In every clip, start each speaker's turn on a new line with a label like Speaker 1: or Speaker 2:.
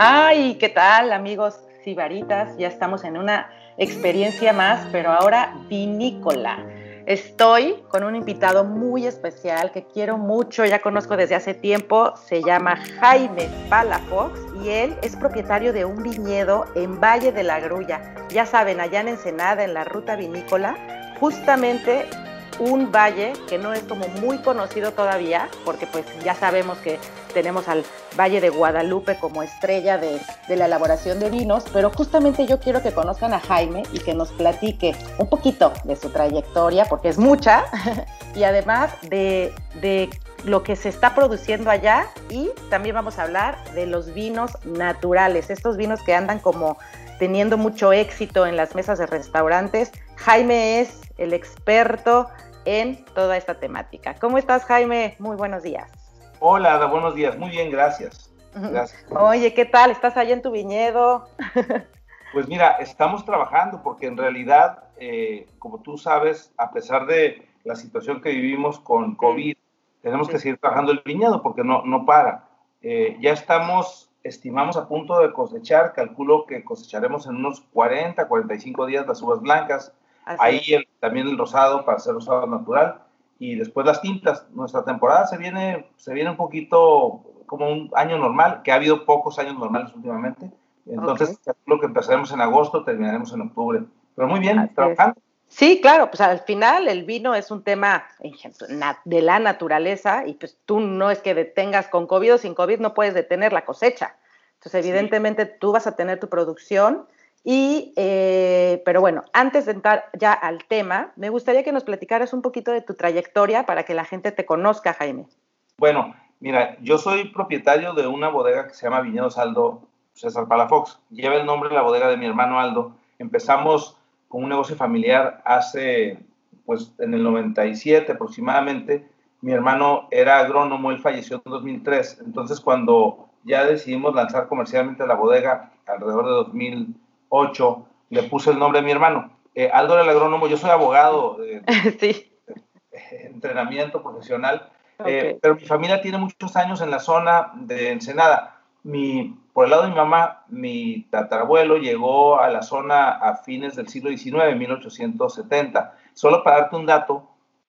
Speaker 1: Ay, ¿qué tal amigos sibaritas? Ya estamos en una experiencia más, pero ahora vinícola. Estoy con un invitado muy especial que quiero mucho, ya conozco desde hace tiempo, se llama Jaime Palafox y él es propietario de un viñedo en Valle de la Grulla. Ya saben, allá en Ensenada, en la ruta vinícola, justamente un valle que no es como muy conocido todavía, porque pues ya sabemos que tenemos al Valle de Guadalupe como estrella de, la elaboración de vinos, pero justamente yo quiero que conozcan a Jaime y que nos platique un poquito de su trayectoria, porque es mucha, y además de, de lo que se está produciendo allá y también vamos a hablar de los vinos naturales, estos vinos que andan como teniendo mucho éxito en las mesas de restaurantes. Jaime es el experto en toda esta temática. ¿Cómo estás, Jaime? Muy buenos días.
Speaker 2: Hola, Ada, buenos días. Muy bien, gracias.
Speaker 1: gracias. Oye, ¿qué tal? ¿Estás allá en tu viñedo?
Speaker 2: pues mira, estamos trabajando porque en realidad, eh, como tú sabes, a pesar de la situación que vivimos con COVID, tenemos que seguir trabajando el viñedo porque no, no para. Eh, ya estamos, estimamos a punto de cosechar, calculo que cosecharemos en unos 40, 45 días las uvas blancas Ahí también el rosado para hacer rosado natural y después las tintas. Nuestra temporada se viene, se viene un poquito como un año normal, que ha habido pocos años normales últimamente. Entonces, lo que empezaremos en agosto, terminaremos en octubre. Pero muy bien, trabajando.
Speaker 1: Sí, claro, pues al final el vino es un tema de la naturaleza y pues tú no es que detengas con COVID o sin COVID, no puedes detener la cosecha. Entonces, evidentemente tú vas a tener tu producción y, eh, pero bueno, antes de entrar ya al tema, me gustaría que nos platicaras un poquito de tu trayectoria para que la gente te conozca, Jaime.
Speaker 2: Bueno, mira, yo soy propietario de una bodega que se llama Viñedos Aldo César Palafox. Lleva el nombre de la bodega de mi hermano Aldo. Empezamos con un negocio familiar hace, pues, en el 97 aproximadamente. Mi hermano era agrónomo, él falleció en 2003. Entonces, cuando ya decidimos lanzar comercialmente la bodega alrededor de 2000 8, le puse el nombre de mi hermano. Eh, Aldo el agrónomo, yo soy abogado de, sí. entrenamiento profesional, eh, pero mi familia tiene muchos años en la zona de Ensenada. Mi, por el lado de mi mamá, mi tatarabuelo llegó a la zona a fines del siglo XIX, 1870. Solo para darte un dato,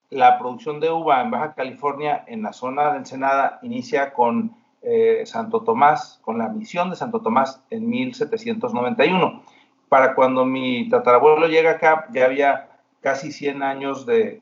Speaker 2: la producción de uva en Baja California, en la zona de Ensenada, inicia con eh, Santo Tomás, con la misión de Santo Tomás en 1791. Para cuando mi tatarabuelo llega acá, ya había casi 100 años de,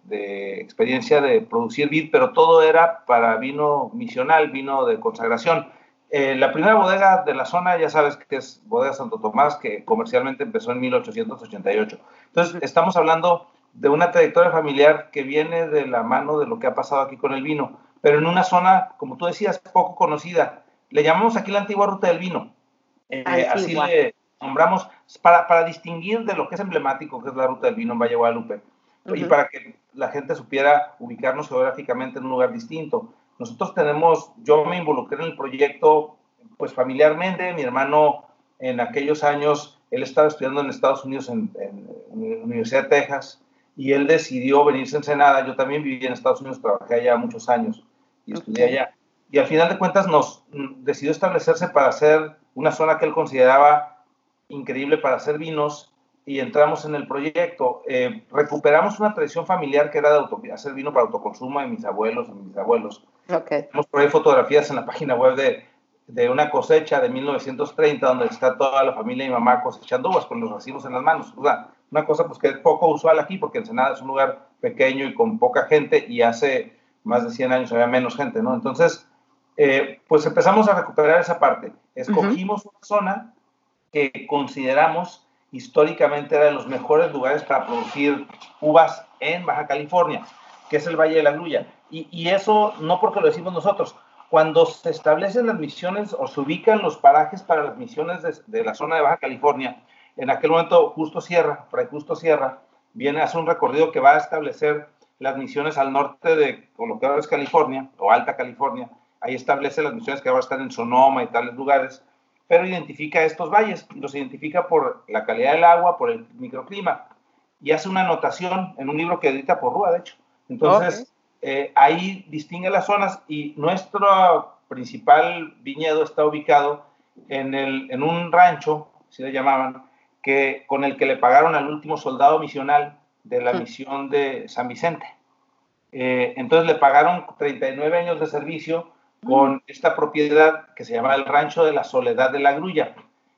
Speaker 2: experiencia de producir vino, pero todo era para vino misional, vino de consagración. Eh, la primera bodega de la zona, ya sabes que es Bodega Santo Tomás, que comercialmente empezó en 1888. Entonces, estamos hablando de una trayectoria familiar que viene de la mano de lo que ha pasado aquí con el vino pero en una zona, como tú decías, poco conocida. Le llamamos aquí la antigua ruta del vino. Eh, así le nombramos para, para, distinguir de lo que es emblemático, que es la ruta del vino en Valle Guadalupe, y para que la gente supiera ubicarnos geográficamente en un lugar distinto. Nosotros tenemos, yo me involucré en el proyecto, pues familiarmente, mi hermano en aquellos años, él estaba estudiando en Estados Unidos, en, la Universidad de Texas, y él decidió venirse a Ensenada. Yo también viví en Estados Unidos, trabajé allá muchos años y estudié allá. Y al final de cuentas nos decidió establecerse para hacer una zona que él consideraba increíble para hacer vinos y entramos en el proyecto. Eh, recuperamos una tradición familiar que era de hacer vino para autoconsumo de mis abuelos, de mis abuelos. Okay. Tenemos por ahí fotografías en la página web de, de, una cosecha de 1930 donde está toda la familia y mamá cosechando uvas con los racimos en las manos. O sea, una cosa pues que es poco usual aquí porque Ensenada es un lugar pequeño y con poca gente y hace más de 100 años había menos gente, ¿no? Entonces, eh, pues empezamos a recuperar esa parte. Escogimos una zona que consideramos históricamente era de los mejores lugares para producir uvas en Baja California, que es el Valle de la Grulla. Y, y eso no porque lo decimos nosotros, cuando se establecen las misiones o se ubican los parajes para las misiones de, la zona de Baja California, en aquel momento Justo Sierra, Fray Justo Sierra, viene a hacer un recorrido que va a establecer las misiones al norte de lo que ahora es California o Alta California. Ahí establece las misiones que ahora están en Sonoma y tales lugares, pero identifica estos valles, los identifica por la calidad del agua, por el microclima, y hace una anotación en un libro que edita por Rúa, de hecho. Entonces, eh, ahí distingue las zonas y nuestro principal viñedo está ubicado en, el, en un rancho, si le llamaban, que, con el que le pagaron al último soldado misional de la misión de San Vicente. Eh, entonces le pagaron 39 años de servicio con esta propiedad que se llama el Rancho de la Soledad de la Grulla.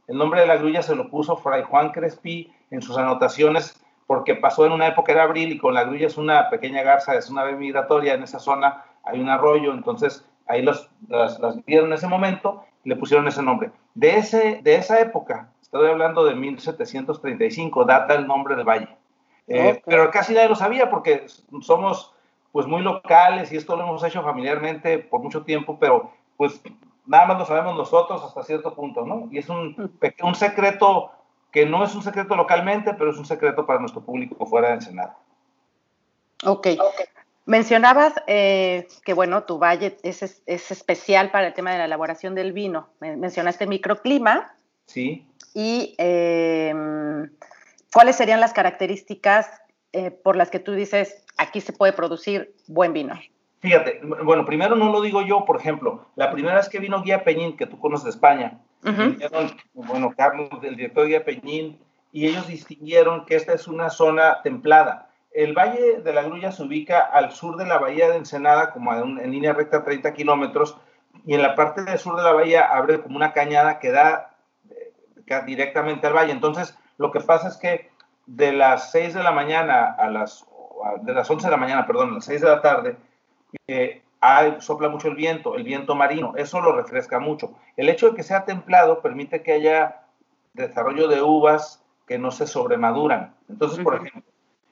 Speaker 2: El nombre de la grulla se lo puso Fray Juan Crespi en sus anotaciones porque pasó en una época, era abril, y con la grulla es una pequeña garza, es una ave migratoria, en esa zona hay un arroyo, entonces ahí los, las, vieron en ese momento y le pusieron ese nombre. De, ese, de esa época, estoy hablando de 1735, data el nombre del valle. Eh, pero casi nadie lo sabía porque somos pues muy locales y esto lo hemos hecho familiarmente por mucho tiempo, pero pues nada más lo sabemos nosotros hasta cierto punto, ¿no? Y es un, un secreto que no es un secreto localmente, pero es un secreto para nuestro público fuera de Ensenada.
Speaker 1: Ok. Mencionabas eh, que, bueno, tu valle es, es, especial para el tema de la elaboración del vino. Mencionaste microclima.
Speaker 2: Sí.
Speaker 1: Y em, cuáles serían las características eh, por las que tú dices, aquí se puede producir buen vino.
Speaker 2: Fíjate, bueno, primero no lo digo yo, por ejemplo, la primera vez que vino Guía Peñín, que tú conoces de España, bueno, Carlos, el director de Guía Peñín, y ellos distinguieron que esta es una zona templada. El Valle de la Grulla se ubica al sur de la bahía de Ensenada, como en, línea recta 30 kilómetros, y en la parte del sur de la bahía abre como una cañada que da eh, directamente al valle. Entonces, lo que pasa es que de las 6 de la mañana a las, de las 11 de la mañana, perdón, a las 6 de la tarde, hay, sopla mucho el viento, el viento marino, eso lo refresca mucho. El hecho de que sea templado permite que haya desarrollo de uvas que no se sobremaduran. Entonces, por ejemplo,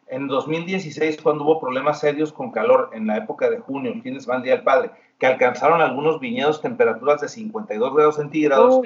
Speaker 2: en 2016, cuando hubo problemas serios con calor en la época de junio, el fin de semana Día del Padre, que alcanzaron algunos viñedos temperaturas de 52 grados centígrados,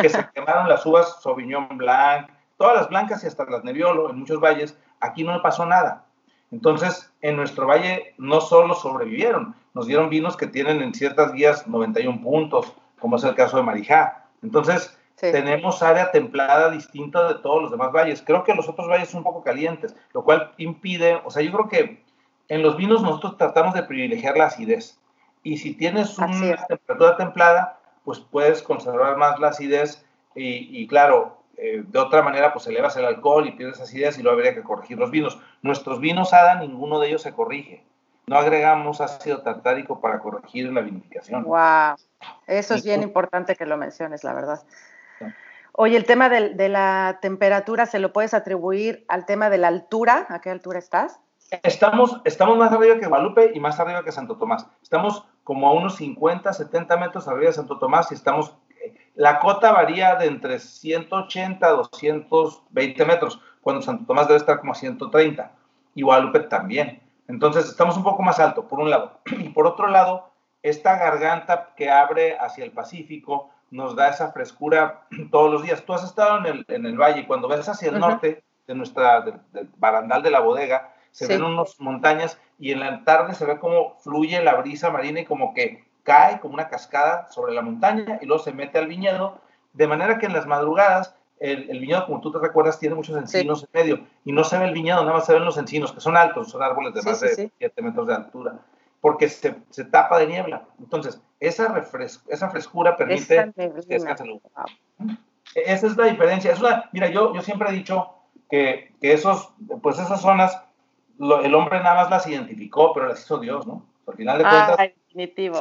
Speaker 2: que se quemaron las uvas Sauvignon Blanc, todas las blancas y hasta las Nebbiolo en muchos valles, aquí no pasó nada. Entonces, en nuestro valle no solo sobrevivieron, nos dieron vinos que tienen en ciertas guías 91 puntos, como es el caso de Marijá. Entonces, tenemos área templada distinta de todos los demás valles. Creo que los otros valles son un poco calientes, lo cual impide, o sea, yo creo que en los vinos nosotros tratamos de privilegiar la acidez. Y si tienes una temperatura templada, pues puedes conservar más la acidez y, y claro, eh, de otra manera, pues elevas el alcohol y pierdes acidez y luego habría que corregir los vinos. Nuestros vinos ADA, ninguno de ellos se corrige. No agregamos ácido tartárico para corregir la vinificación.
Speaker 1: ¡Wow! Eso es bien importante que lo menciones, la verdad. Oye, el tema de, la temperatura, ¿se lo puedes atribuir al tema de la altura? ¿A qué altura estás?
Speaker 2: Estamos, estamos más arriba que Guadalupe y más arriba que Santo Tomás. Estamos como a unos 50, 70 metros arriba de Santo Tomás y estamos la cota varía de entre 180 a 220 metros, cuando Santo Tomás debe estar como a 130, y Guadalupe también. Entonces estamos un poco más alto, por un lado. Y por otro lado, esta garganta que abre hacia el Pacífico nos da esa frescura todos los días. Tú has estado en el, en el valle y cuando ves hacia el norte de nuestra, del, barandal de la bodega, se ven unas montañas y en la tarde se ve cómo fluye la brisa marina y como que cae como una cascada sobre la montaña y luego se mete al viñedo, de manera que en las madrugadas el, el viñedo, como tú te recuerdas, tiene muchos encinos en medio y no se ve el viñedo, nada más se ven los encinos, que son altos, son árboles de más de 7 metros de altura, porque se, se, tapa de niebla. Entonces, esa, esa frescura permite que descanse el Esa es la diferencia. Es una, mira, yo, yo siempre he dicho que, que esos, pues esas zonas, el hombre nada más las identificó, pero las hizo Dios, ¿no? Al final de cuentas,
Speaker 1: Definitivo.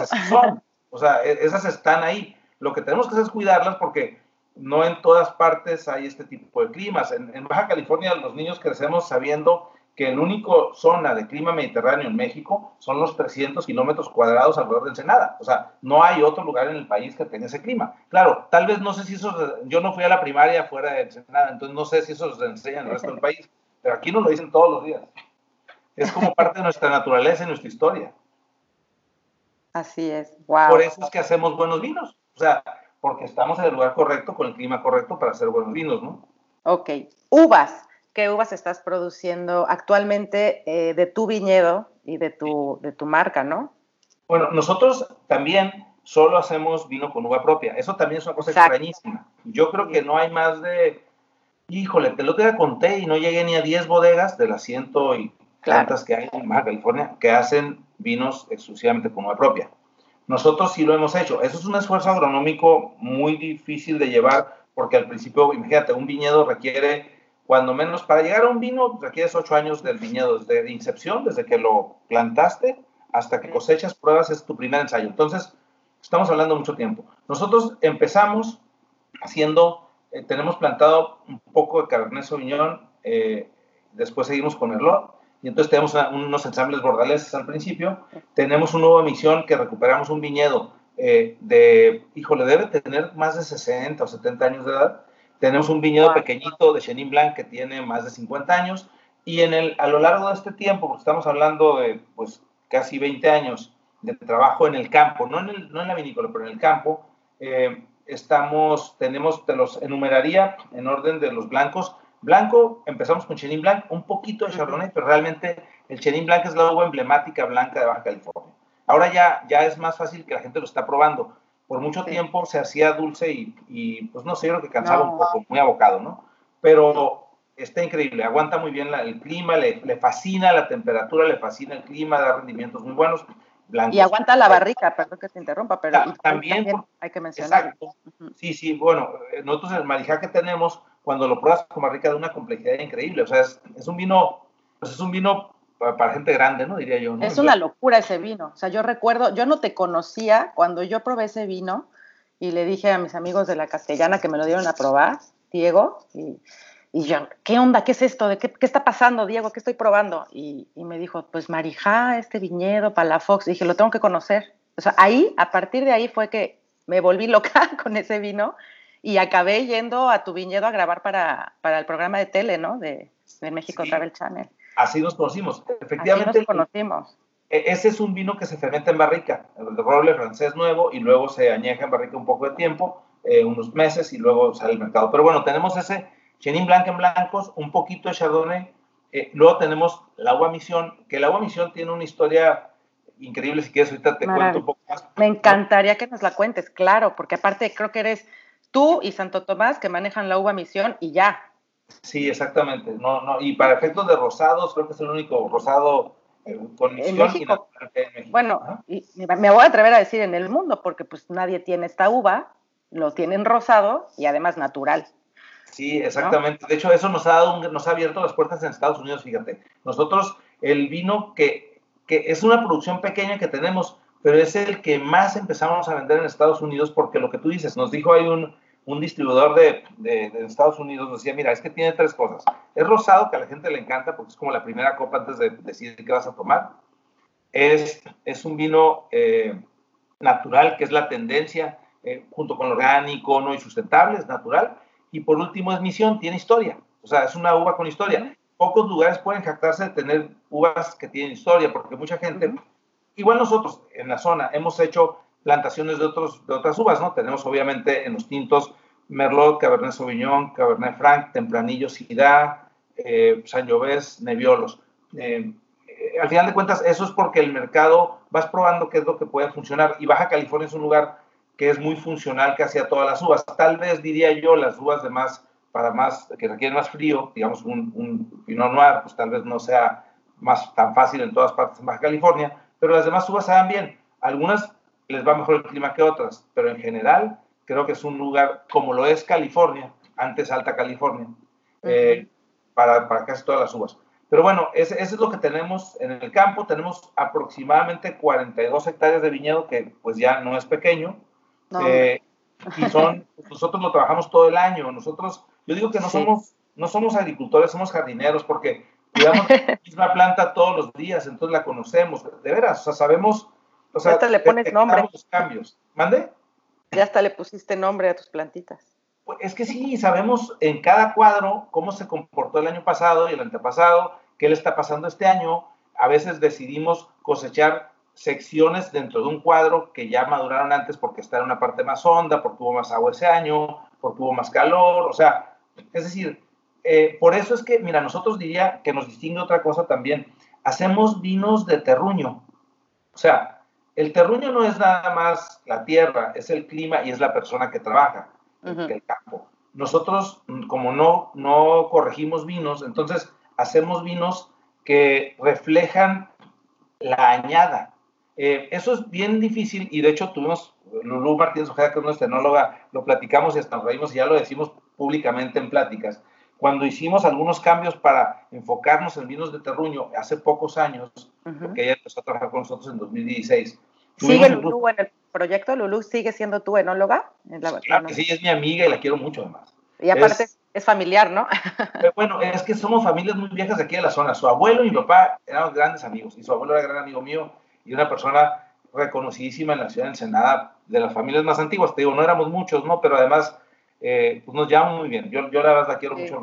Speaker 2: O sea, e, esas están ahí. Lo que tenemos que hacer es cuidarlas porque no en todas partes hay este tipo de climas. En, Baja California los niños crecemos sabiendo que el único zona de clima mediterráneo en México son los 300 kilómetros cuadrados alrededor de Ensenada. O sea, no hay otro lugar en el país que tenga ese clima. Claro, tal vez no sé si eso, yo no fui a la primaria fuera de Ensenada, entonces no sé si eso se enseña en el resto del país, pero aquí nos lo dicen todos los días. Es como parte de nuestra naturaleza y nuestra historia.
Speaker 1: Así es, wow.
Speaker 2: Por eso es que hacemos buenos vinos. O sea, porque estamos en el lugar correcto, con el clima correcto para hacer buenos vinos, ¿no?
Speaker 1: Ok. Uvas. ¿Qué uvas estás produciendo actualmente eh, de tu viñedo y de tu, de tu marca, no?
Speaker 2: Bueno, nosotros también solo hacemos vino con uva propia. Eso también es una cosa extrañísima. Yo creo que no hay más de, híjole, te lo que conté y no llegué ni a 10 bodegas de las ciento y plantas que hay en Baja California que hacen vinos exclusivamente con uva propia. Nosotros sí lo hemos hecho. Eso es un esfuerzo agronómico muy difícil de llevar porque al principio, imagínate, un viñedo requiere, cuando menos, para llegar a un vino requieres ocho años del viñedo, desde incepción, desde que lo plantaste hasta que cosechas, pruebas, es tu primer ensayo. Entonces, estamos hablando mucho tiempo. Nosotros empezamos haciendo, eh, tenemos plantado un poco de Cabernet Sauvignon, eh, después seguimos con Merlot, y entonces tenemos unos ensambles bordaleses al principio. Tenemos una nueva misión que recuperamos un viñedo eh, de, híjole, debe tener más de 60 o 70 años de edad. Tenemos un viñedo pequeñito de Chenin Blanc que tiene más de 50 años. Y en el, a lo largo de este tiempo, porque estamos hablando de pues, casi 20 años de trabajo en el campo, no en, el, no en la vinícola, pero en el campo, eh, estamos, tenemos, te los enumeraría en orden de los blancos, Blanco, empezamos con Chenin Blanc, un poquito de Chardonnay, pero realmente el Chenin Blanc es la uva emblemática blanca de Baja California. Ahora ya, ya es más fácil que la gente lo está probando. Por mucho tiempo se hacía dulce y, pues no sé, yo creo que cansaba un poco, muy abocado, ¿no? Pero está increíble, aguanta muy bien el clima, le, le, fascina la temperatura, le fascina el clima, da rendimientos muy buenos.
Speaker 1: Blancos. Y aguanta la barrica, perdón que te interrumpa, pero
Speaker 2: también,
Speaker 1: hay que mencionar.
Speaker 2: Sí, sí, bueno, eh, nosotros el marijaje que tenemos cuando lo pruebas como rica de una complejidad increíble. O sea, es, es un vino, pues es un vino para, gente grande, ¿no? Diría yo.
Speaker 1: Es una locura ese vino. O sea, yo recuerdo, yo no te conocía cuando yo probé ese vino y le dije a mis amigos de la castellana que me lo dieron a probar, Diego, y, y yo, ¿qué onda? ¿Qué es esto? ¿De qué, qué está pasando, Diego? ¿Qué estoy probando? Y, y me dijo, pues Marijá, este viñedo, Palafox. Y dije, lo tengo que conocer. O sea, ahí, a partir de ahí fue que me volví loca con ese vino y acabé yendo a tu viñedo a grabar para, para el programa de tele, ¿no? De, de México Travel Channel.
Speaker 2: Así nos conocimos. Efectivamente. Así
Speaker 1: nos conocimos.
Speaker 2: E, ese es un vino que se fermenta en barrica, el roble francés nuevo, y luego se añeja en barrica un poco de tiempo, eh, unos meses, y luego sale al mercado. Pero bueno, tenemos ese Chenin Blanc en blancos, un poquito de Chardonnay. Eh, luego tenemos la agua misión, que el agua misión tiene una historia increíble. Si quieres, ahorita te cuento un poco más.
Speaker 1: Me encantaría que nos la cuentes, claro, porque aparte creo que eres tú y Santo Tomás que manejan la uva misión y ya.
Speaker 2: Sí, exactamente. No, no, y para efectos de rosados, creo que es el único rosado eh, con misión. En México.
Speaker 1: Bueno, y me voy a atrever a decir en el mundo, porque pues nadie tiene esta uva, lo tienen rosado y además natural.
Speaker 2: Sí, exactamente. De hecho, eso nos ha, dado nos ha abierto las puertas en Estados Unidos, fíjate. Nosotros, el vino que, que es una producción pequeña que tenemos, pero es el que más empezamos a vender en Estados Unidos porque lo que tú dices, nos dijo hay un, un distribuidor de, de, Estados Unidos, nos decía, mira, es que tiene tres cosas. Es rosado, que a la gente le encanta porque es como la primera copa antes de decidir qué vas a tomar. Es, es un vino eh, natural, que es la tendencia, eh, junto con orgánico ¿no? y sustentable, es natural. Y por último es misión, tiene historia. O sea, es una uva con historia. Pocos lugares pueden jactarse de tener uvas que tienen historia, porque mucha gente igual nosotros en la zona hemos hecho plantaciones de, otros, de otras uvas, ¿no? Tenemos obviamente en los tintos Merlot, Cabernet Sauvignon, Cabernet Franc, Tempranillo, Syrah, eh, Sangiovese, Nebbiolos. Eh, eh, al final de cuentas, eso es porque el mercado vas probando qué es lo que puede funcionar y Baja California es un lugar que es muy funcional casi a todas las uvas. Tal vez diría yo las uvas de más, para más, que requieren más frío, digamos un, un Pinot Noir, pues tal vez no sea más tan fácil en todas partes de Baja California, pero las demás uvas saben bien. Algunas les va mejor el clima que otras, pero en general creo que es un lugar como lo es California, antes Alta California, eh, para, para, casi todas las uvas. Pero bueno, ese, es lo que tenemos en el campo. Tenemos aproximadamente 42 hectáreas de viñedo, que pues ya no es pequeño. Eh, y son, nosotros lo trabajamos todo el año. Nosotros, yo digo que no, somos, no somos agricultores, somos jardineros, porque cuidamos la misma planta todos los días, entonces la conocemos, de veras, o sea, sabemos, o sea,
Speaker 1: hasta le pones nombre.
Speaker 2: Los cambios. ¿Mande?
Speaker 1: Ya hasta le pusiste nombre a tus plantitas.
Speaker 2: Pues es que sí, sabemos en cada cuadro cómo se comportó el año pasado y el antepasado, qué le está pasando este año. A veces decidimos cosechar secciones dentro de un cuadro que ya maduraron antes porque está en una parte más honda, porque hubo más agua ese año, porque hubo más calor, o sea, es decir, eh, por eso es que, mira, nosotros diría que nos distingue otra cosa también. Hacemos vinos de terruño. O sea, el terruño no es nada más la tierra, es el clima y es la persona que trabaja en el campo. Nosotros, como no, no corregimos vinos, entonces hacemos vinos que reflejan la añada. Eh, eso es bien difícil y de hecho tuvimos, Lulú Martínez Ojeda, que es nuestra enóloga, lo platicamos y hasta nos reímos y ya lo decimos públicamente en pláticas. Cuando hicimos algunos cambios para enfocarnos en vinos de terruño hace pocos años, porque ella empezó a trabajar con nosotros en 2016.
Speaker 1: ¿Sigue Lulú en el proyecto? ¿Lulú sigue siendo tu enóloga?
Speaker 2: claro que sí, es mi amiga y la quiero mucho además.
Speaker 1: Y aparte es, familiar, ¿no?
Speaker 2: Bueno, es que somos familias muy viejas de aquí de la zona. Su abuelo y mi papá eran grandes amigos y su abuelo era gran amigo mío y una persona reconocidísima en la ciudad de Ensenada, de las familias más antiguas. Te digo, no éramos muchos, ¿no? Pero además eh, pues nos llama muy bien. Yo, yo la verdad quiero mucho.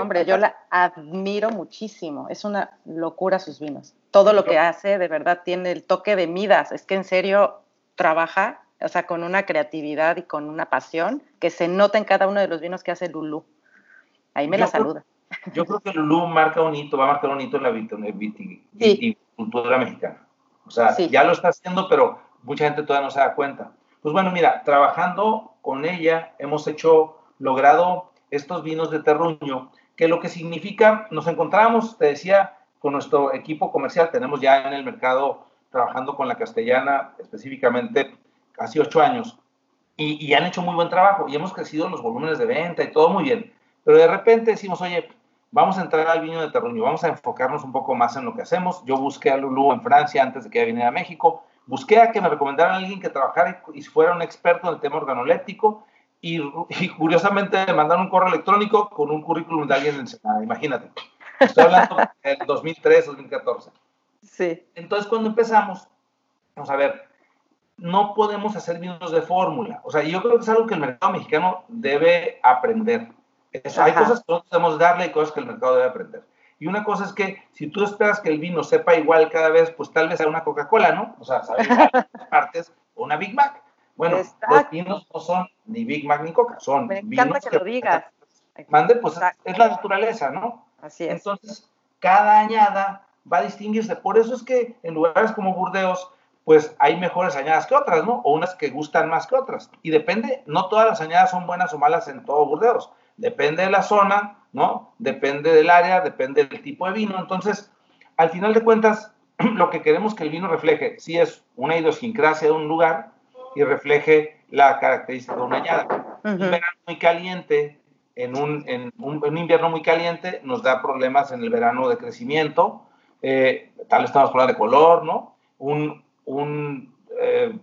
Speaker 1: hombre, yo la admiro muchísimo. Es una locura sus vinos. Todo lo que hace, de verdad, tiene el toque de Midas. Es que en serio trabaja, o sea, con una creatividad y con una pasión que se nota en cada uno de los vinos que hace Lulú. Ahí me la saluda.
Speaker 2: Yo creo que Lulú marca un hito, va a marcar un hito en la viticultura mexicana. O sea, ya lo está haciendo, pero mucha gente todavía no se da cuenta. Pues bueno, mira, trabajando con ella hemos hecho, logrado estos vinos de terruño, que lo que significa, nos encontramos, te decía, con nuestro equipo comercial, tenemos ya en el mercado trabajando con la castellana específicamente casi ocho años, y, han hecho muy buen trabajo, y hemos crecido los volúmenes de venta y todo muy bien, pero de repente decimos, oye, Vamos a entrar al vino de terruño, vamos a enfocarnos un poco más en lo que hacemos. Yo busqué a Lulú en Francia antes de que ella viniera a México. Busqué a que me recomendaran a alguien que trabajara y fuera un experto en el tema organoléptico. Y, curiosamente me mandaron un correo electrónico con un currículum de alguien en Senado, imagínate. Estoy hablando del 2003, 2014.
Speaker 1: Sí.
Speaker 2: Entonces, cuando empezamos, vamos a ver, no podemos hacer vinos de fórmula. O sea, yo creo que es algo que el mercado mexicano debe aprender hay cosas que nosotros debemos darle y cosas que el mercado debe aprender. Y una cosa es que si tú esperas que el vino sepa igual cada vez, pues tal vez sea una Coca-Cola, ¿no? O sea, sabes partes o una Big Mac. Bueno, los vinos no son ni Big Mac ni Coca, son
Speaker 1: Me encanta que, lo digas.
Speaker 2: Mande, pues es la naturaleza, ¿no?
Speaker 1: Así es.
Speaker 2: Entonces, cada añada va a distinguirse. Por eso es que en lugares como Burdeos, pues hay mejores añadas que otras, ¿no? O unas que gustan más que otras. Y depende, no todas las añadas son buenas o malas en todo Burdeos. Depende de la zona, ¿no? Depende del área, depende del tipo de vino. Entonces, al final de cuentas, lo que queremos que el vino refleje, sí es una idiosincrasia de un lugar y refleje la característica de una añada. Un verano muy caliente, en un, en un, invierno muy caliente, nos da problemas en el verano de crecimiento, eh, tal vez estamos hablando de color, ¿no? Un, un eh,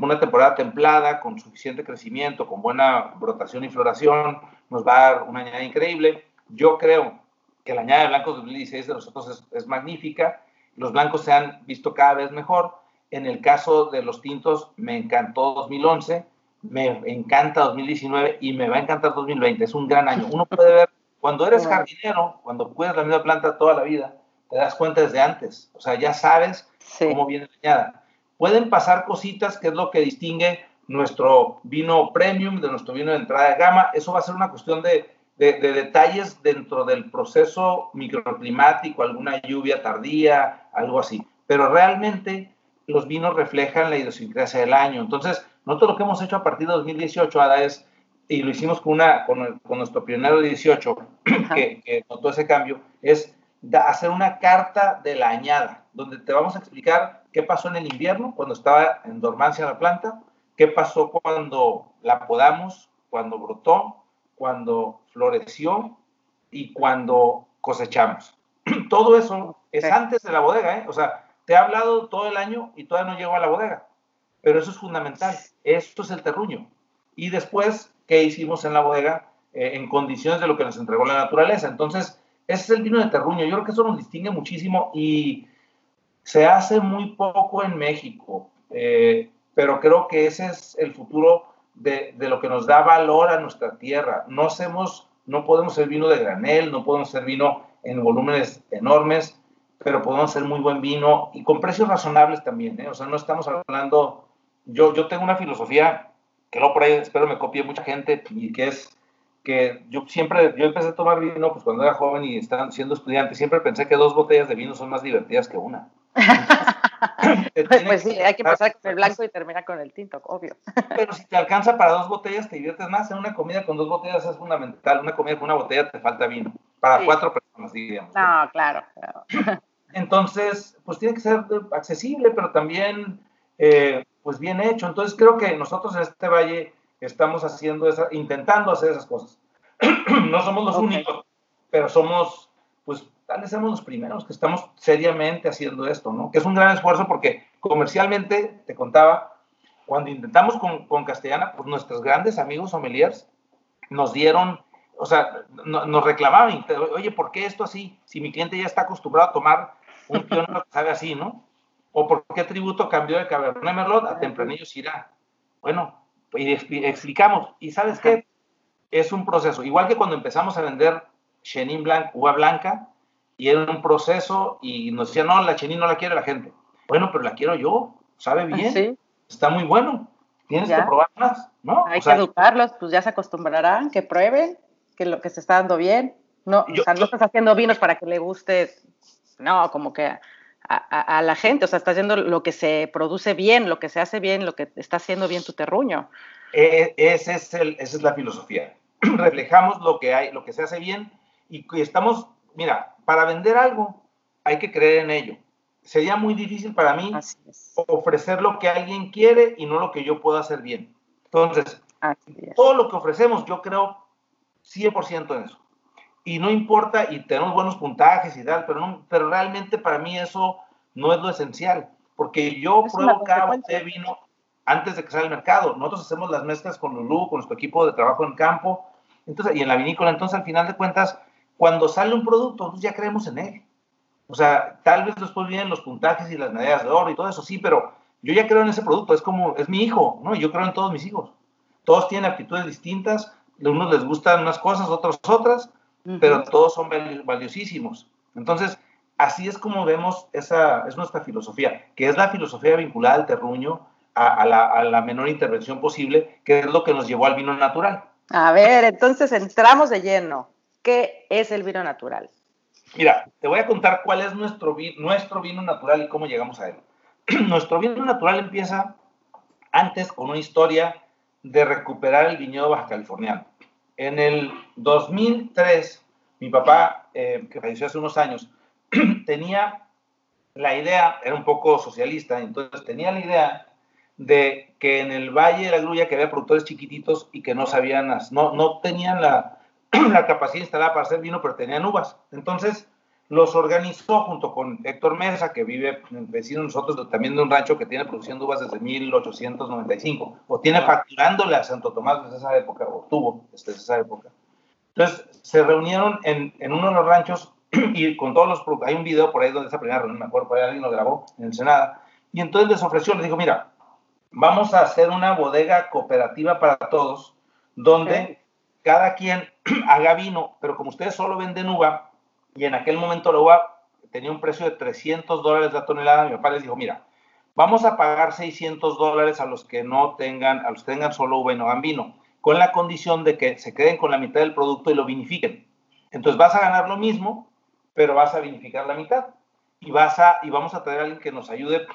Speaker 2: una temporada templada, con suficiente crecimiento, con buena brotación y floración, nos va a dar una añada increíble. Yo creo que la añada de blancos 2016 de nosotros es, magnífica. Los blancos se han visto cada vez mejor. En el caso de los tintos, me encantó 2011, me encanta 2019 y me va a encantar 2020. Es un gran año. Uno puede ver, cuando eres jardinero, cuando cuidas la misma planta toda la vida, te das cuenta desde antes. O sea, ya sabes cómo viene la añada pueden pasar cositas, que es lo que distingue nuestro vino premium de nuestro vino de entrada de gama. Eso va a ser una cuestión de, detalles dentro del proceso microclimático, alguna lluvia tardía, algo así. Pero realmente los vinos reflejan la idiosincrasia del año. Entonces, nosotros lo que hemos hecho a partir de 2018, Ada, es, y lo hicimos con, una, con, nuestro pionero de 18, que, que, notó ese cambio, es hacer una carta de la añada, donde te vamos a explicar qué pasó en el invierno, cuando estaba en dormancia la planta, qué pasó cuando la podamos, cuando brotó, cuando floreció y cuando cosechamos. Todo eso es antes de la bodega, ¿eh? O sea, te he hablado todo el año y todavía no llego a la bodega. Pero eso es fundamental. Esto es el terruño. Y después, ¿qué hicimos en la bodega? Eh, en condiciones de lo que nos entregó la naturaleza. Entonces, ese es el vino de terruño. Yo creo que eso nos distingue muchísimo y se hace muy poco en México, eh, pero creo que ese es el futuro de, lo que nos da valor a nuestra tierra. No, hacemos, no podemos ser vino de granel, no podemos ser vino en volúmenes enormes, pero podemos ser muy buen vino y con precios razonables también. ¿eh? O sea, no estamos hablando, yo, yo tengo una filosofía que luego por ahí espero me copie mucha gente y que es que yo siempre, yo empecé a tomar vino pues cuando era joven y estaba siendo estudiante, siempre pensé que dos botellas de vino son más divertidas que una.
Speaker 1: pues sí, hay que empezar con el blanco y terminar con el tinto, obvio.
Speaker 2: Pero si te alcanza para dos botellas, te diviertes más. En una comida con dos botellas es fundamental. Una comida con una botella te falta vino. Para cuatro personas, diríamos.
Speaker 1: No, claro.
Speaker 2: Entonces, pues tiene que ser accesible, pero también, eh, pues bien hecho. Entonces, creo que nosotros en este valle estamos haciendo esa, intentando hacer esas cosas. no somos los únicos, pero somos, pues, tal vez somos los primeros que estamos seriamente haciendo esto, ¿no? Que es un gran esfuerzo porque comercialmente, te contaba, cuando intentamos con, con Castellana, pues nuestros grandes amigos sommeliers nos dieron, o sea, nos reclamaban, oye, ¿por qué esto así? Si mi cliente ya está acostumbrado a tomar un pionero que sabe así, ¿no? ¿O por qué tributo cambió de Cabernet Merlot a Tempranillo Syrah? Bueno, y explicamos, ¿y sabes qué? Es un proceso, igual que cuando empezamos a vender Chenin Blanc, uva blanca, y era un proceso y nos decían, no, la Chenin no la quiere la gente. Bueno, pero la quiero yo, sabe ah, bien, está muy bueno, tienes que probar más, ¿no?
Speaker 1: Hay que educarlos, pues ya se acostumbrarán, que prueben, que lo que se está dando bien. No, o sea, no estás haciendo vinos para que le guste, no, como que a, la gente, o sea, estás haciendo lo que se produce bien, lo que se hace bien, lo que está haciendo bien tu terruño.
Speaker 2: E, ese es el, esa es la filosofía. Reflejamos lo que hay, lo que se hace bien y estamos, mira, para vender algo hay que creer en ello sería muy difícil para mí ofrecer lo que alguien quiere y no lo que yo puedo hacer bien. Entonces, todo lo que ofrecemos, yo creo 100% en eso. Y no importa, y tenemos buenos puntajes y tal, pero, no, pero realmente para mí eso no es lo esencial, porque yo pruebo cada de vino antes de que salga al mercado. Nosotros hacemos las mezclas con Lulu, con nuestro equipo de trabajo en campo, entonces, y en la vinícola. Entonces, al final de cuentas, cuando sale un producto, nosotros ya creemos en él. O sea, tal vez después vienen los puntajes y las medallas de oro y todo eso, sí, pero yo ya creo en ese producto, es como, es mi hijo, ¿no? Yo creo en todos mis hijos. Todos tienen aptitudes distintas, a unos les gustan unas cosas, otros otras, pero todos son valiosísimos. Entonces, así es como vemos esa, es nuestra filosofía, que es la filosofía vinculada al terruño, a, la, a la menor intervención posible, que es lo que nos llevó al vino natural.
Speaker 1: A ver, entonces entramos de lleno. ¿Qué es el vino natural?
Speaker 2: Mira, te voy a contar cuál es nuestro, nuestro vino natural y cómo llegamos a él. nuestro vino natural empieza antes con una historia de recuperar el viñedo baja californiano. En el 2003, mi papá, eh, que falleció hace unos años, tenía la idea, era un poco socialista, entonces tenía la idea de que en el Valle de la Grulla, que había productores chiquititos y que no sabían, no, no tenían la, la capacidad instalada para hacer vino, pero tenían uvas. Entonces los organizó junto con Héctor Mesa, que vive vecino de nosotros, también de un rancho que tiene producción de uvas desde 1895, o tiene facturándole a Santo Tomás desde esa época, o tuvo desde esa época. Entonces se reunieron en, en uno de los ranchos y con todos los hay un video por ahí donde esa primera reunión, me acuerdo, por ahí alguien lo grabó en Ensenada, y entonces les ofreció, les dijo, mira, vamos a hacer una bodega cooperativa para todos, donde cada quien haga vino, pero como ustedes solo venden uva, y en aquel momento la uva tenía un precio de 300 dólares la tonelada, mi papá les dijo, mira, vamos a pagar 600 dólares a los que no tengan, a los que tengan solo uva y no hagan vino, con la condición de que se queden con la mitad del producto y lo vinifiquen. Entonces vas a ganar lo mismo, pero vas a vinificar la mitad. Y, vas a, y vamos a traer a alguien que nos ayude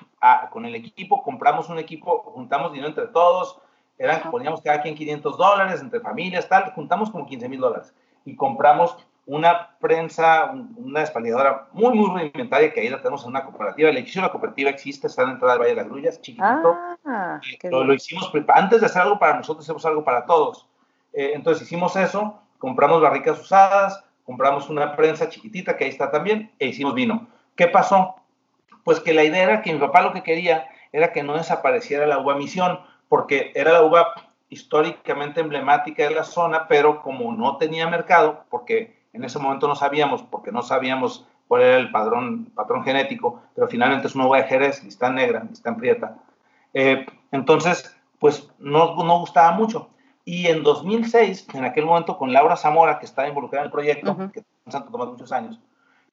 Speaker 2: con el equipo. Compramos un equipo, juntamos dinero entre todos, eran, poníamos cada quien 500 dólares entre familias, tal, juntamos como 15 mil dólares y compramos una prensa, una espalidadora muy, muy rudimentaria que ahí la tenemos en una cooperativa. El edificio de la cooperativa existe, está en la entrada del Valle de las Grullas, chiquitito. Ah, lo, hicimos, antes de hacer algo para nosotros, hicimos algo para todos. Eh, entonces hicimos eso, compramos barricas usadas, compramos una prensa chiquitita que ahí está también, e hicimos vino. ¿Qué pasó? Pues que la idea era que mi papá lo que quería era que no desapareciera la uva misión, porque era la uva históricamente emblemática de la zona, pero como no tenía mercado, porque en ese momento no sabíamos, porque no sabíamos cuál era el padrón, patrón genético, pero finalmente es una uva de Jerez, lista negra, lista prieta. Eh, entonces, pues no, no gustaba mucho. Y en 2006, en aquel momento con Laura Zamora, que estaba involucrada en el proyecto, que en Santo Tomás muchos años,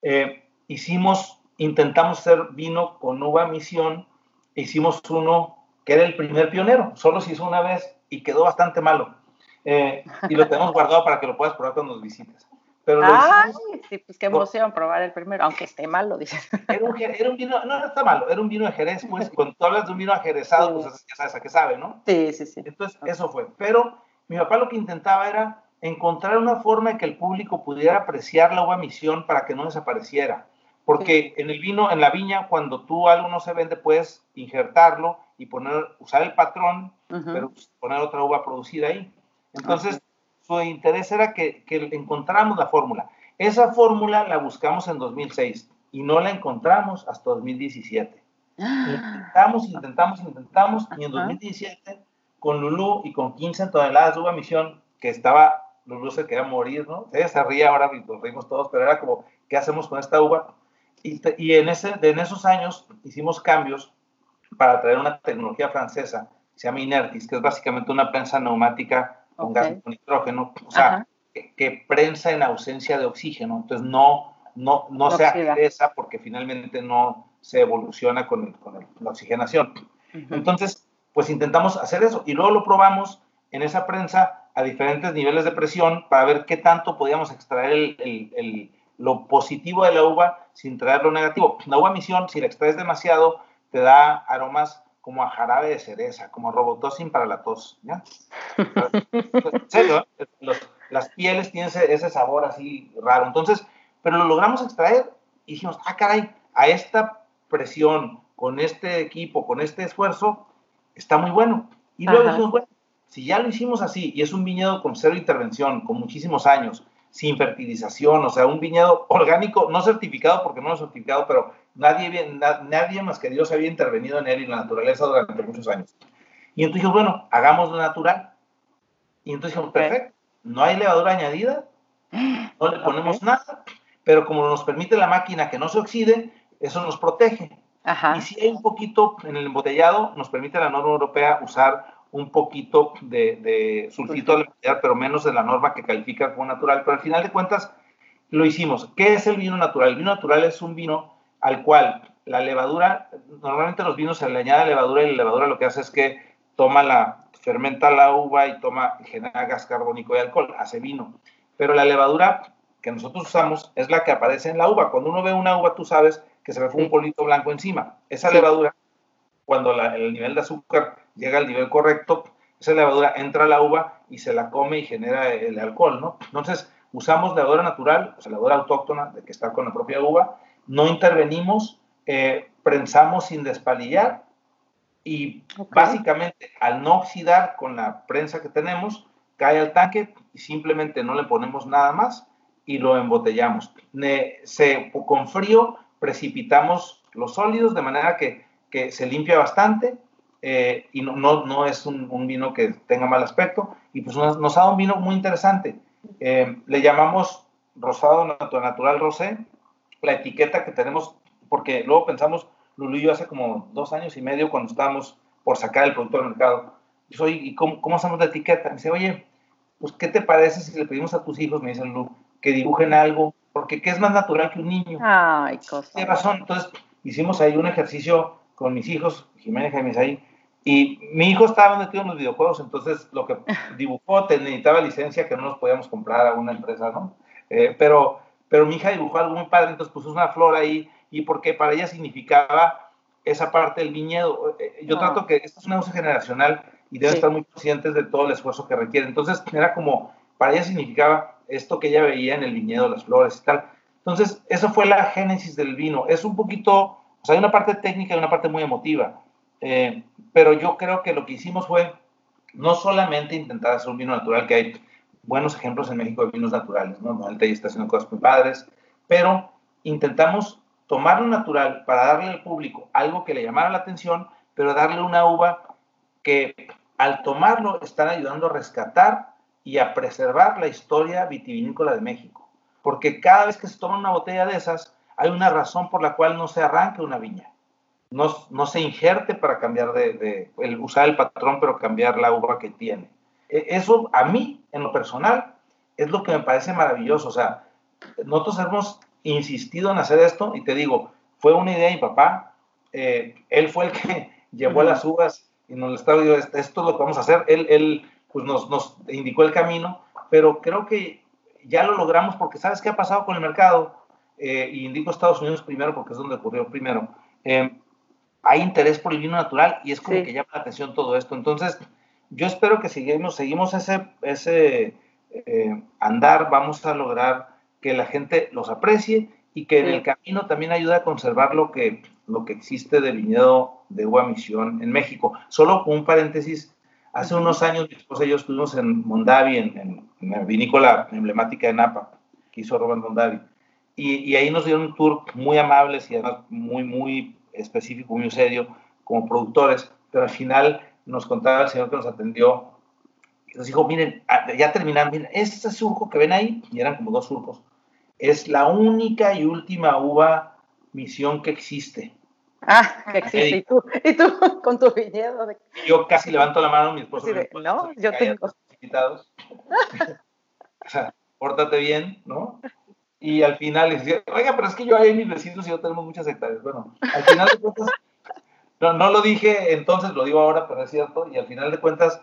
Speaker 2: eh, hicimos, intentamos hacer vino con uva misión, hicimos uno que era el primer pionero, solo se hizo una vez y quedó bastante malo. Eh, y lo tenemos guardado para que lo puedas probar cuando nos visites.
Speaker 1: Pero Ay, sí, pues qué emoción probar el primero, aunque esté malo, dices.
Speaker 2: Era un, era un, vino, no, no está malo, era un vino de Jerez, pues cuando tú hablas de un vino ajerezado, pues ya sabes a qué sabe, ¿no?
Speaker 1: Sí, sí, sí.
Speaker 2: Entonces, eso fue. Pero mi papá lo que intentaba era encontrar una forma de que el público pudiera apreciar la uva misión para que no desapareciera. Porque en el vino, en la viña, cuando tú algo no se vende, puedes injertarlo y poner, usar el patrón, pero poner otra uva producida ahí. Entonces, su interés era que, que encontráramos la fórmula. Esa fórmula la buscamos en 2006 y no la encontramos hasta 2017. Intentamos, intentamos, intentamos, y en 2017, con Lulú y con 15 toneladas de uva misión, que estaba, Lulú se quería morir, ¿no? Ella se ría ahora y nos reímos todos, pero era como, ¿qué hacemos con esta uva? Y, y en, ese, en esos años hicimos cambios para traer una tecnología francesa, que se llama Inertis, que es básicamente una prensa neumática con gas con nitrógeno, o sea, que, prensa en ausencia de oxígeno, entonces no, no, no se agresa porque finalmente no se evoluciona con, con la oxigenación. Entonces, pues intentamos hacer eso y luego lo probamos en esa prensa a diferentes niveles de presión para ver qué tanto podíamos extraer el, el, lo positivo de la uva sin traer lo negativo. La uva misión, si la extraes demasiado, te da aromas como a jarabe de cereza, como robotosin para la tos. ¿ya? en serio, ¿eh? las pieles tienen ese, sabor así raro. Entonces, pero lo logramos extraer y dijimos, ah, caray, a esta presión, con este equipo, con este esfuerzo, está muy bueno. Y luego dijimos, bueno, si ya lo hicimos así y es un viñedo con cero intervención, con muchísimos años, sin fertilización, o sea, un viñedo orgánico, no certificado porque no lo certificado, pero nadie, nadie más que Dios había intervenido en él y la naturaleza durante muchos años. Y entonces dijimos, bueno, hagamos lo natural. Y entonces dijimos, perfecto, no hay levadura añadida, no le ponemos nada, pero como nos permite la máquina que no se oxide, eso nos protege. Y si hay un poquito en el embotellado, nos permite la norma europea usar un poquito de, sulfito de pero menos de la norma que califica como natural. Pero al final de cuentas, lo hicimos. ¿Qué es el vino natural? El vino natural es un vino al cual la levadura, normalmente los vinos se le añade levadura y la levadura lo que hace es que toma la, fermenta la uva y toma, genera gas carbónico y alcohol, hace vino. Pero la levadura que nosotros usamos es la que aparece en la uva. Cuando uno ve una uva, tú sabes que se ve un polito blanco encima. Esa levadura, cuando el nivel de azúcar llega al nivel correcto, esa levadura entra a la uva y se la come y genera el alcohol, ¿no? Entonces, usamos levadura natural, o sea, levadura autóctona de que está con la propia uva, no intervenimos, eh, prensamos sin despalillar y básicamente al no oxidar con la prensa que tenemos, cae al tanque y simplemente no le ponemos nada más y lo embotellamos. se, con frío precipitamos los sólidos de manera que, que se limpia bastante eh, y no, no, no es un, un, vino que tenga mal aspecto y pues nos, nos ha dado un vino muy interesante. Eh, le llamamos rosado natural rosé, la etiqueta que tenemos, porque luego pensamos, Lulu y yo hace como dos años y medio cuando estábamos por sacar el producto al mercado, yo soy, ¿y cómo, cómo hacemos la etiqueta? Me dice, oye, pues ¿qué te parece si le pedimos a tus hijos, me dice Lulu, que dibujen algo porque ¿qué es más natural que un niño?
Speaker 1: Ay, cosa.
Speaker 2: Tiene razón. Entonces, hicimos ahí un ejercicio con mis hijos, Jiménez y ahí, y mi hijo estaba metido en los videojuegos, entonces lo que dibujó necesitaba licencia que no nos podíamos comprar a una empresa, ¿no? Eh, pero, pero mi hija dibujó algo muy padre, entonces puso una flor ahí, y porque para ella significaba esa parte del viñedo. Eh, yo ah. trato que esto es una uso generacional y deben estar muy conscientes de todo el esfuerzo que requiere. Entonces, era como, para ella significaba esto que ella veía en el viñedo, las flores y tal. Entonces, eso fue la génesis del vino. Es un poquito, o sea, hay una parte técnica y una parte muy emotiva, eh, pero yo creo que lo que hicimos fue no solamente intentar hacer un vino natural, que hay buenos ejemplos en México de vinos naturales, ¿no? Normalmente ahí está haciendo cosas muy padres, pero intentamos tomar lo natural para darle al público algo que le llamara la atención, pero darle una uva que al tomarlo están ayudando a rescatar y a preservar la historia vitivinícola de México. Porque cada vez que se toma una botella de esas, hay una razón por la cual no se arranca una viña. No, no se injerte para cambiar de, usar el patrón, pero cambiar la uva que tiene. E, eso a mí, en lo personal, es lo que me parece maravilloso. O sea, nosotros hemos insistido en hacer esto y te digo, fue una idea de mi papá. Eh, él fue el que llevó las uvas y nos estaba diciendo, esto es lo que vamos a hacer. Él, él pues nos, nos indicó el camino, pero creo que ya lo logramos porque ¿sabes qué ha pasado con el mercado? Eh, y indico Estados Unidos primero porque es donde ocurrió primero. Eh, hay interés por el vino natural y es como que llama la atención todo esto. Entonces, yo espero que seguimos, seguimos ese, ese eh, andar, vamos a lograr que la gente los aprecie y que en el camino también ayuda a conservar lo que, lo que existe de viñedo de uva misión en México. Solo un paréntesis, hace unos años mi esposa y yo estuvimos en Mondavi, en, la vinícola emblemática de Napa, que hizo Robert Mondavi, y, y, ahí nos dieron un tour muy amables y además muy, muy específico, muy serio, como productores, pero al final nos contaba el señor que nos atendió, nos dijo, miren, ya terminaron, miren, este surco que ven ahí, y eran como dos surcos, es la única y última uva misión que existe.
Speaker 1: Ah, que existe. ¿Y tú, y tú con tu viñedo.
Speaker 2: Yo casi levanto la mano, mi esposo.
Speaker 1: no, yo tengo.
Speaker 2: Invitados. o sea, pórtate bien, ¿no? Y al final le decía, oiga, pero es que yo ahí mis vecinos y yo tenemos muchas hectáreas. Bueno, al final de cuentas, no, no lo dije entonces, lo digo ahora, pero es cierto. Y al final de cuentas,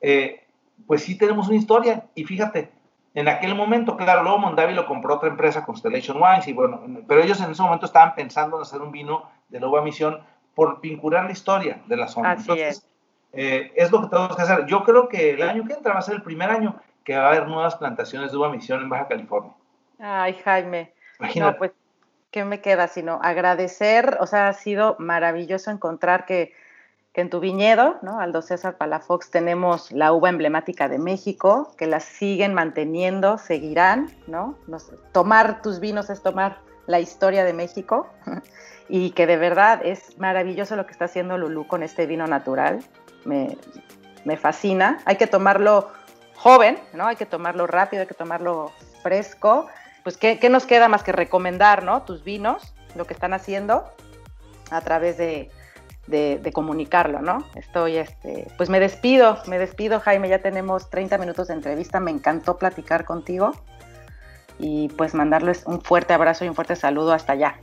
Speaker 2: eh, pues sí tenemos una historia. Y fíjate, en aquel momento, claro, luego Mondavi lo compró otra empresa, Constellation Wines, y bueno, pero ellos en ese momento estaban pensando en hacer un vino de la uva misión por vincular la historia de la zona. Entonces, es. Eh, es lo que tenemos que hacer. Yo creo que el año que entra va a ser el primer año que va a haber nuevas plantaciones de uva misión en Baja California.
Speaker 1: Ay, Jaime. Imagínate. No, pues, ¿qué me queda? Sino agradecer, o sea, ha sido maravilloso encontrar que que en tu viñedo, ¿no? Aldo César Palafox, tenemos la uva emblemática de México, que la siguen manteniendo, seguirán, ¿no? tomar tus vinos es tomar la historia de México y que de verdad es maravilloso lo que está haciendo Lulú con este vino natural. Me, fascina. Hay que tomarlo joven, ¿no? Hay que tomarlo rápido, hay que tomarlo fresco. Pues, ¿qué, nos queda más que recomendar, ¿no? Tus vinos, lo que están haciendo a través de, de, comunicarlo, ¿no? Estoy, este, pues me despido, me despido, Jaime, ya tenemos 30 minutos de entrevista, me encantó platicar contigo y pues mandarles un fuerte abrazo y un fuerte saludo hasta allá.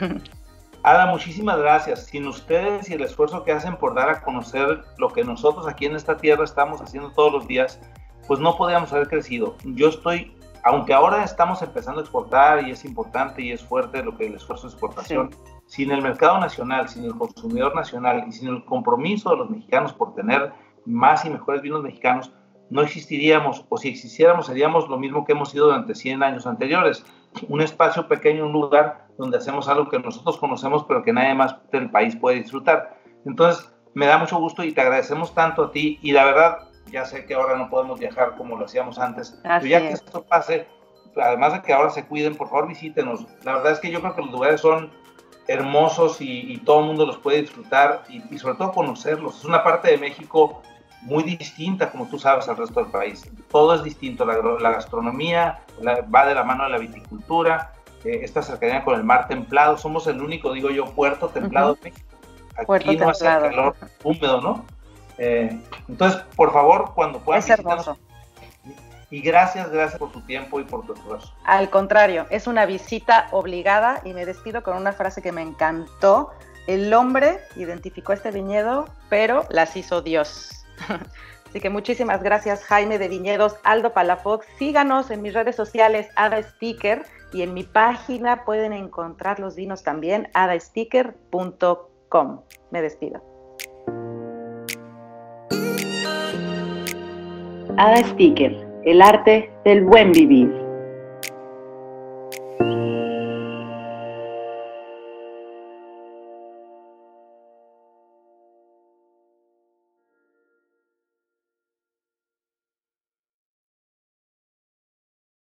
Speaker 2: Ada, muchísimas gracias. Sin ustedes y el esfuerzo que hacen por dar a conocer lo que nosotros aquí en esta tierra estamos haciendo todos los días, pues no podríamos haber crecido. Yo estoy, aunque ahora estamos empezando a exportar y es importante y es fuerte lo que el esfuerzo de exportación, sin el mercado nacional, sin el consumidor nacional y sin el compromiso de los mexicanos por tener más y mejores vinos mexicanos, no existiríamos, o si existiéramos seríamos lo mismo que hemos sido durante 100 años anteriores, un espacio pequeño, un lugar donde hacemos algo que nosotros conocemos pero que nadie más del país puede disfrutar. Entonces, me da mucho gusto y te agradecemos tanto a ti y la verdad, ya sé que ahora no podemos viajar como lo hacíamos antes, pero ya que esto pase, además de que ahora se cuiden, por favor visítenos. La verdad es que yo creo que los lugares son hermosos y, todo el mundo los puede disfrutar y, sobre todo conocerlos. Es una parte de México muy distinta, como tú sabes, al resto del país. Todo es distinto, la, gastronomía va de la mano de la viticultura, eh, esta cercanía con el mar templado. Somos el único, digo yo, puerto templado de México. Aquí no hace calor húmedo, ¿no? Eh, entonces, por favor, cuando puedan visitarnos, y gracias, gracias por tu tiempo y por tu esfuerzo.
Speaker 1: Al contrario, es una visita obligada y me despido con una frase que me encantó. El hombre identificó este viñedo, pero las hizo Dios. Así que muchísimas gracias Jaime de Viñedos, Aldo Palafox. Síganos en mis redes sociales, Ada Sticker, y en mi página pueden encontrar los vinos también, adasticker.com. Me despido. Ada Sticker el arte del buen vivir.